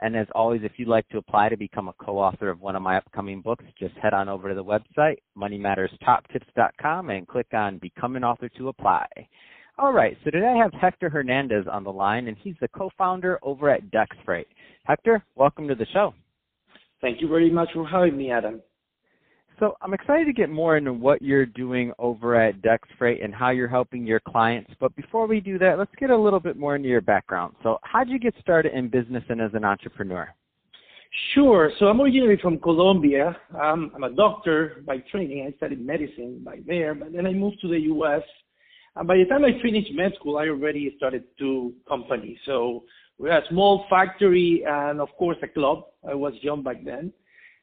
And as always, if you'd like to apply to become a co-author of one of my upcoming books, just head on over to the website, moneymatterstoptips.com, and click on Become an Author to apply. All right, so today I have Hector Hernandez on the line, and he's the co-founder over at Dex Freight. Hector, welcome to the show. Thank you very much for having me, Adam. So I'm excited to get more into what you're doing over at Dex Freight and how you're helping your clients. But before we do that, let's get a little bit more into your background. So how did you get started in business and as an entrepreneur? Sure. So I'm originally from Colombia. Um, I'm a doctor by training. I studied medicine by there, but then I moved to the U.S. And by the time I finished med school, I already started two companies. So we had a small factory and, of course, a club. I was young back then.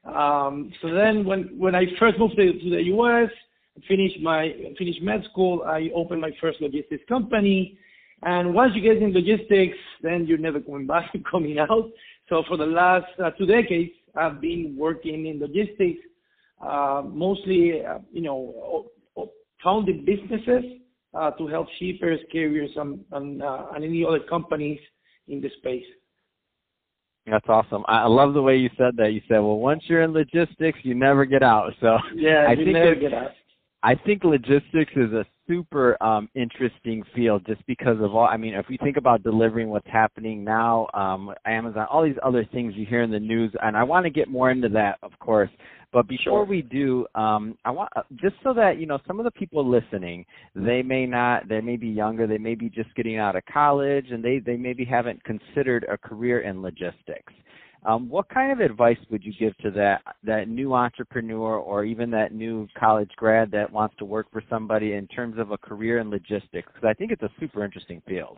Um, so then when, when I first moved to, to the US, finished my finished med school, I opened my first logistics company. And once you get in logistics, then you're never going back coming out. So for the last uh, two decades, I've been working in logistics, uh, mostly, uh, you know, founded businesses uh, to help shippers, carriers, and, and, uh, and any other companies in the space. That's awesome. I love the way you said that. You said, "Well, once you're in logistics, you never get out." So yeah, I you think never get out. I think logistics is a super um, interesting field just because of all. I mean, if you think about delivering what's happening now, um, Amazon, all these other things you hear in the news, and I want to get more into that, of course. But before sure. we do, um, I want uh, just so that you know some of the people listening, they may not, they may be younger, they may be just getting out of college, and they they maybe haven't considered a career in logistics. Um, what kind of advice would you give to that that new entrepreneur or even that new college grad that wants to work for somebody in terms of a career in logistics? Because I think it's a super interesting field.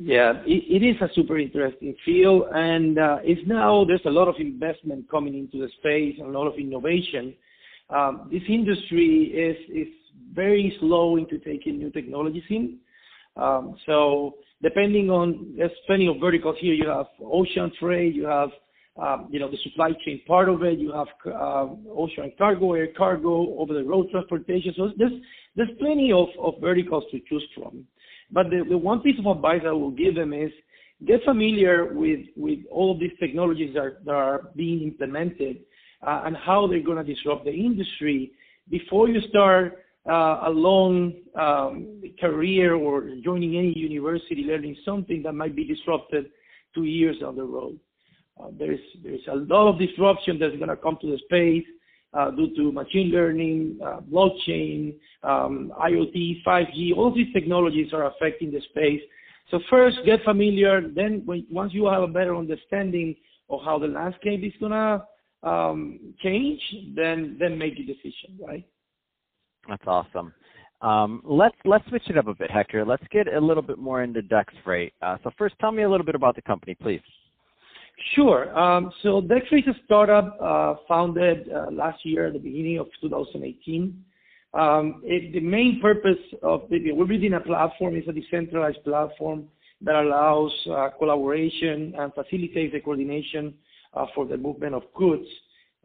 Yeah, it, it is a super interesting field, and uh, it's now there's a lot of investment coming into the space and a lot of innovation. Um, this industry is is very slow into taking new technologies in. Um, so depending on there's plenty of verticals here. You have ocean trade, you have um, you know the supply chain part of it. You have uh, ocean cargo, air cargo, over the road transportation. So there's there's plenty of, of verticals to choose from. But the, the one piece of advice I will give them is get familiar with, with all of these technologies that are, that are being implemented uh, and how they're going to disrupt the industry before you start uh, a long um, career or joining any university learning something that might be disrupted two years down the road. Uh, there's there's a lot of disruption that's going to come to the space uh, due to machine learning, uh, blockchain, um, IoT, 5G. All these technologies are affecting the space. So first, get familiar. Then, when, once you have a better understanding of how the landscape is gonna um, change, then then make a decision, right? That's awesome. Um, let's let's switch it up a bit, Hector. Let's get a little bit more into Dex Freight. Uh, so first, tell me a little bit about the company, please. Sure. Um, so Dex Freight is a startup uh, founded uh, last year at the beginning of 2018. Um, it, the main purpose of the, we're building a platform, is a decentralized platform that allows uh, collaboration and facilitates the coordination uh, for the movement of goods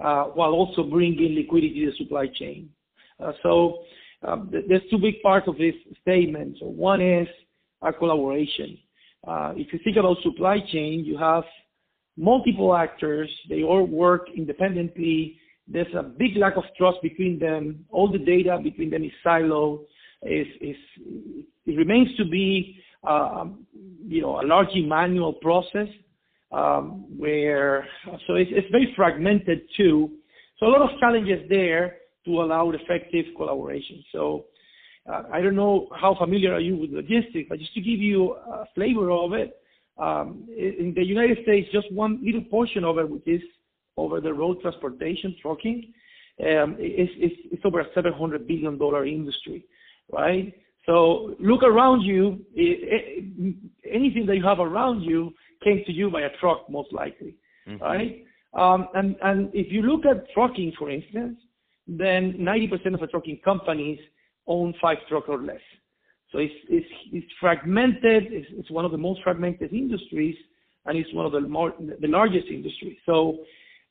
uh, while also bringing liquidity to the supply chain. Uh, so um, th- there's two big parts of this statement. So one is a collaboration. if you think about supply chain, you have multiple actors, they all work independently. There's a big lack of trust between them. All the data between them is siloed. It remains to be, um, you know, a largely manual process um, where, so it's, it's very fragmented too. So a lot of challenges there to allow effective collaboration. So uh, I don't know how familiar are you with logistics, but just to give you a flavor of it, um, in the United States, just one little portion of it, which is over the road transportation, trucking, um, is, is, is over a $700 billion industry, right? So look around you. It, it, anything that you have around you came to you by a truck, most likely, mm-hmm. right? Um, and, and if you look at trucking, for instance, then 90% of the trucking companies own five trucks or less. So it's, it's, it's fragmented. It's, it's, one of the most fragmented industries, and it's one of the more the largest industries. So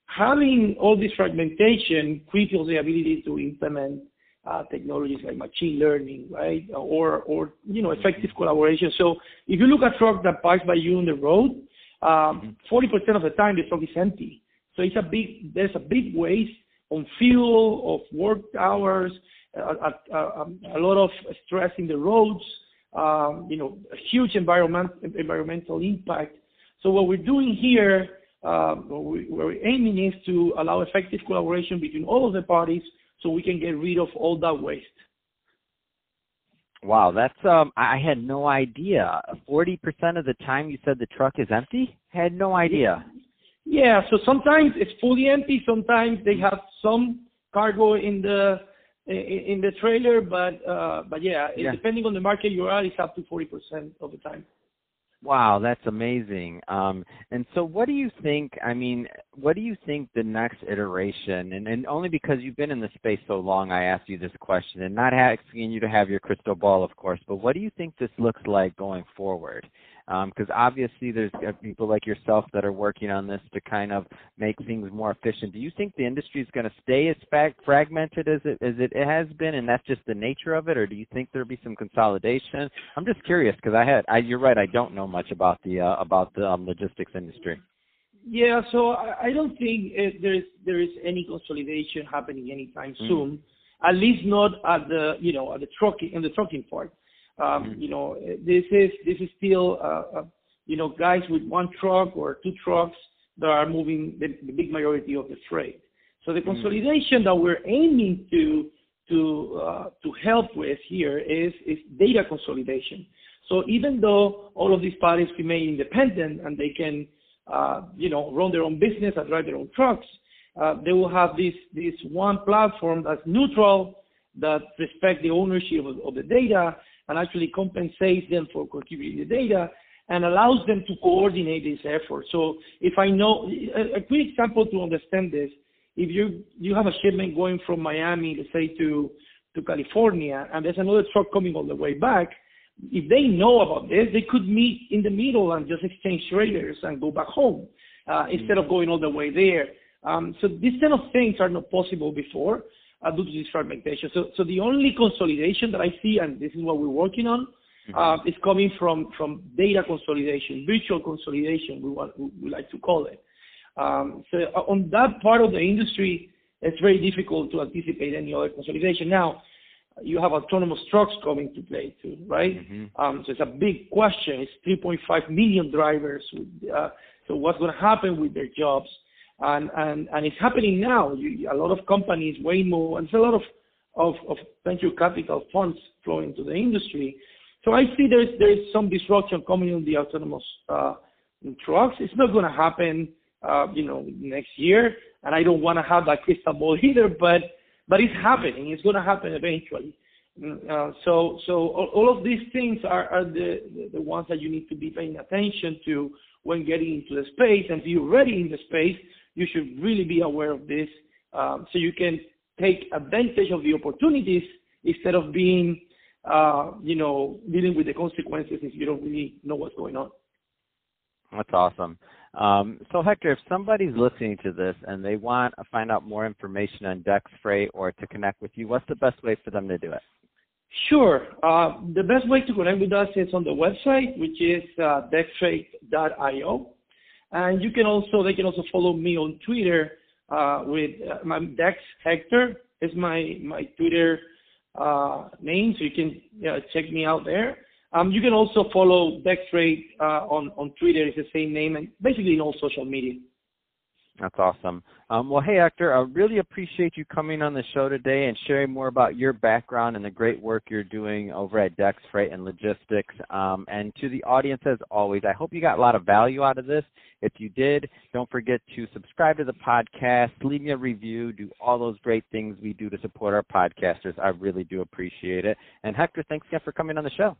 having all this fragmentation cripples the ability to implement uh, technologies like machine learning, right? Or, or you know, effective collaboration. So if you look at truck that parks by you on the road, um, 40% mm-hmm. of the time the truck is empty. So it's a big, there's a big waste on fuel, of work hours, a, a, a, lot of stress in the roads, um, you know, a huge environment, environmental impact. So what we're doing here, uh, what, we, what we're aiming is to allow effective collaboration between all of the parties so we can get rid of all that waste. Wow, that's um I had no idea. 40% of the time you said the truck is empty? I had no idea. Yeah, so sometimes it's fully empty, sometimes they have some cargo in the in the trailer, but uh but yeah, yeah. depending on the market you're at, it's up to 40% of the time. Wow, that's amazing. Um, and so, what do you think? I mean, what do you think the next iteration? And, and only because you've been in the space so long, I asked you this question, and not asking you to have your crystal ball, of course. But what do you think this looks like going forward? Because um, obviously there's uh, people like yourself that are working on this to kind of make things more efficient. Do you think the industry is going to stay as fragmented as it as it has been, and that's just the nature of it, or do you think there'll be some consolidation? I'm just curious because I had I, you're right, I don't know much about the uh, about the um, logistics industry. Yeah, so I, I don't think it, there's there is any consolidation happening anytime mm. soon. At least not at the you know at the trucking in the trucking part. Um, mm-hmm. You know, this is this is still, uh, uh, you know, guys with one truck or two trucks that are moving the, the big majority of the freight. So the mm-hmm. consolidation that we're aiming to to uh, to help with here is is data consolidation. So even though all of these parties remain independent and they can, uh, you know, run their own business and drive their own trucks, uh, they will have this this one platform that's neutral, that respect the ownership of, of the data, and actually compensates them for contributing the data and allows them to coordinate this effort. So if I know, a, a quick example to understand this, if you you have a shipment going from Miami, let's say to to California, and there's another truck coming all the way back, if they know about this, they could meet in the middle and just exchange trailers and go back home uh, instead of going all the way there. Um, so these kind of things are not possible before due to this fragmentation. So, so the only consolidation that I see, and this is what we're working on, mm-hmm. uh, is coming from from data consolidation, virtual consolidation, we want we like to call it. Um, so uh, on that part of the industry, it's very difficult to anticipate any other consolidation. Now, you have autonomous trucks coming to play too, right? Mm-hmm. Um, so it's a big question. It's 3.5 million drivers. Uh, so what's going to happen with their jobs? And and and it's happening now. You, a lot of companies, Waymo, and there's a lot of, of of venture capital funds flowing to the industry. So I see there's there's some disruption coming in the autonomous uh, trucks. It's not going to happen, uh, you know, next year, and I don't want to have that crystal ball either. But but it's happening. It's going to happen eventually. Mm, uh, so so all, all, of these things are, are the, the ones that you need to be paying attention to when getting into the space. And you're already in the space, you should really be aware of this um, so you can take advantage of the opportunities instead of being, uh, you know, dealing with the consequences if you don't really know what's going on. That's awesome. Um, so Hector, if somebody's listening to this and they want to find out more information on Dex Freight or to connect with you, what's the best way for them to do it? Sure. Uh, the best way to connect with us is on the website, which is uh, dexfreight.io. And you can also, they can also follow me on Twitter uh, with uh, my Dex Hector is my my Twitter uh, name, so you can check me out there. Um, you can also follow Dex Freight uh, on on Twitter. It's the same name, and basically in all social media. That's awesome. Um, well, hey, Hector, I really appreciate you coming on the show today and sharing more about your background and the great work you're doing over at Dex Freight and Logistics. Um, and to the audience, as always, I hope you got a lot of value out of this. If you did, don't forget to subscribe to the podcast, leave me a review, do all those great things we do to support our podcasters. I really do appreciate it. And Hector, thanks again for coming on the show.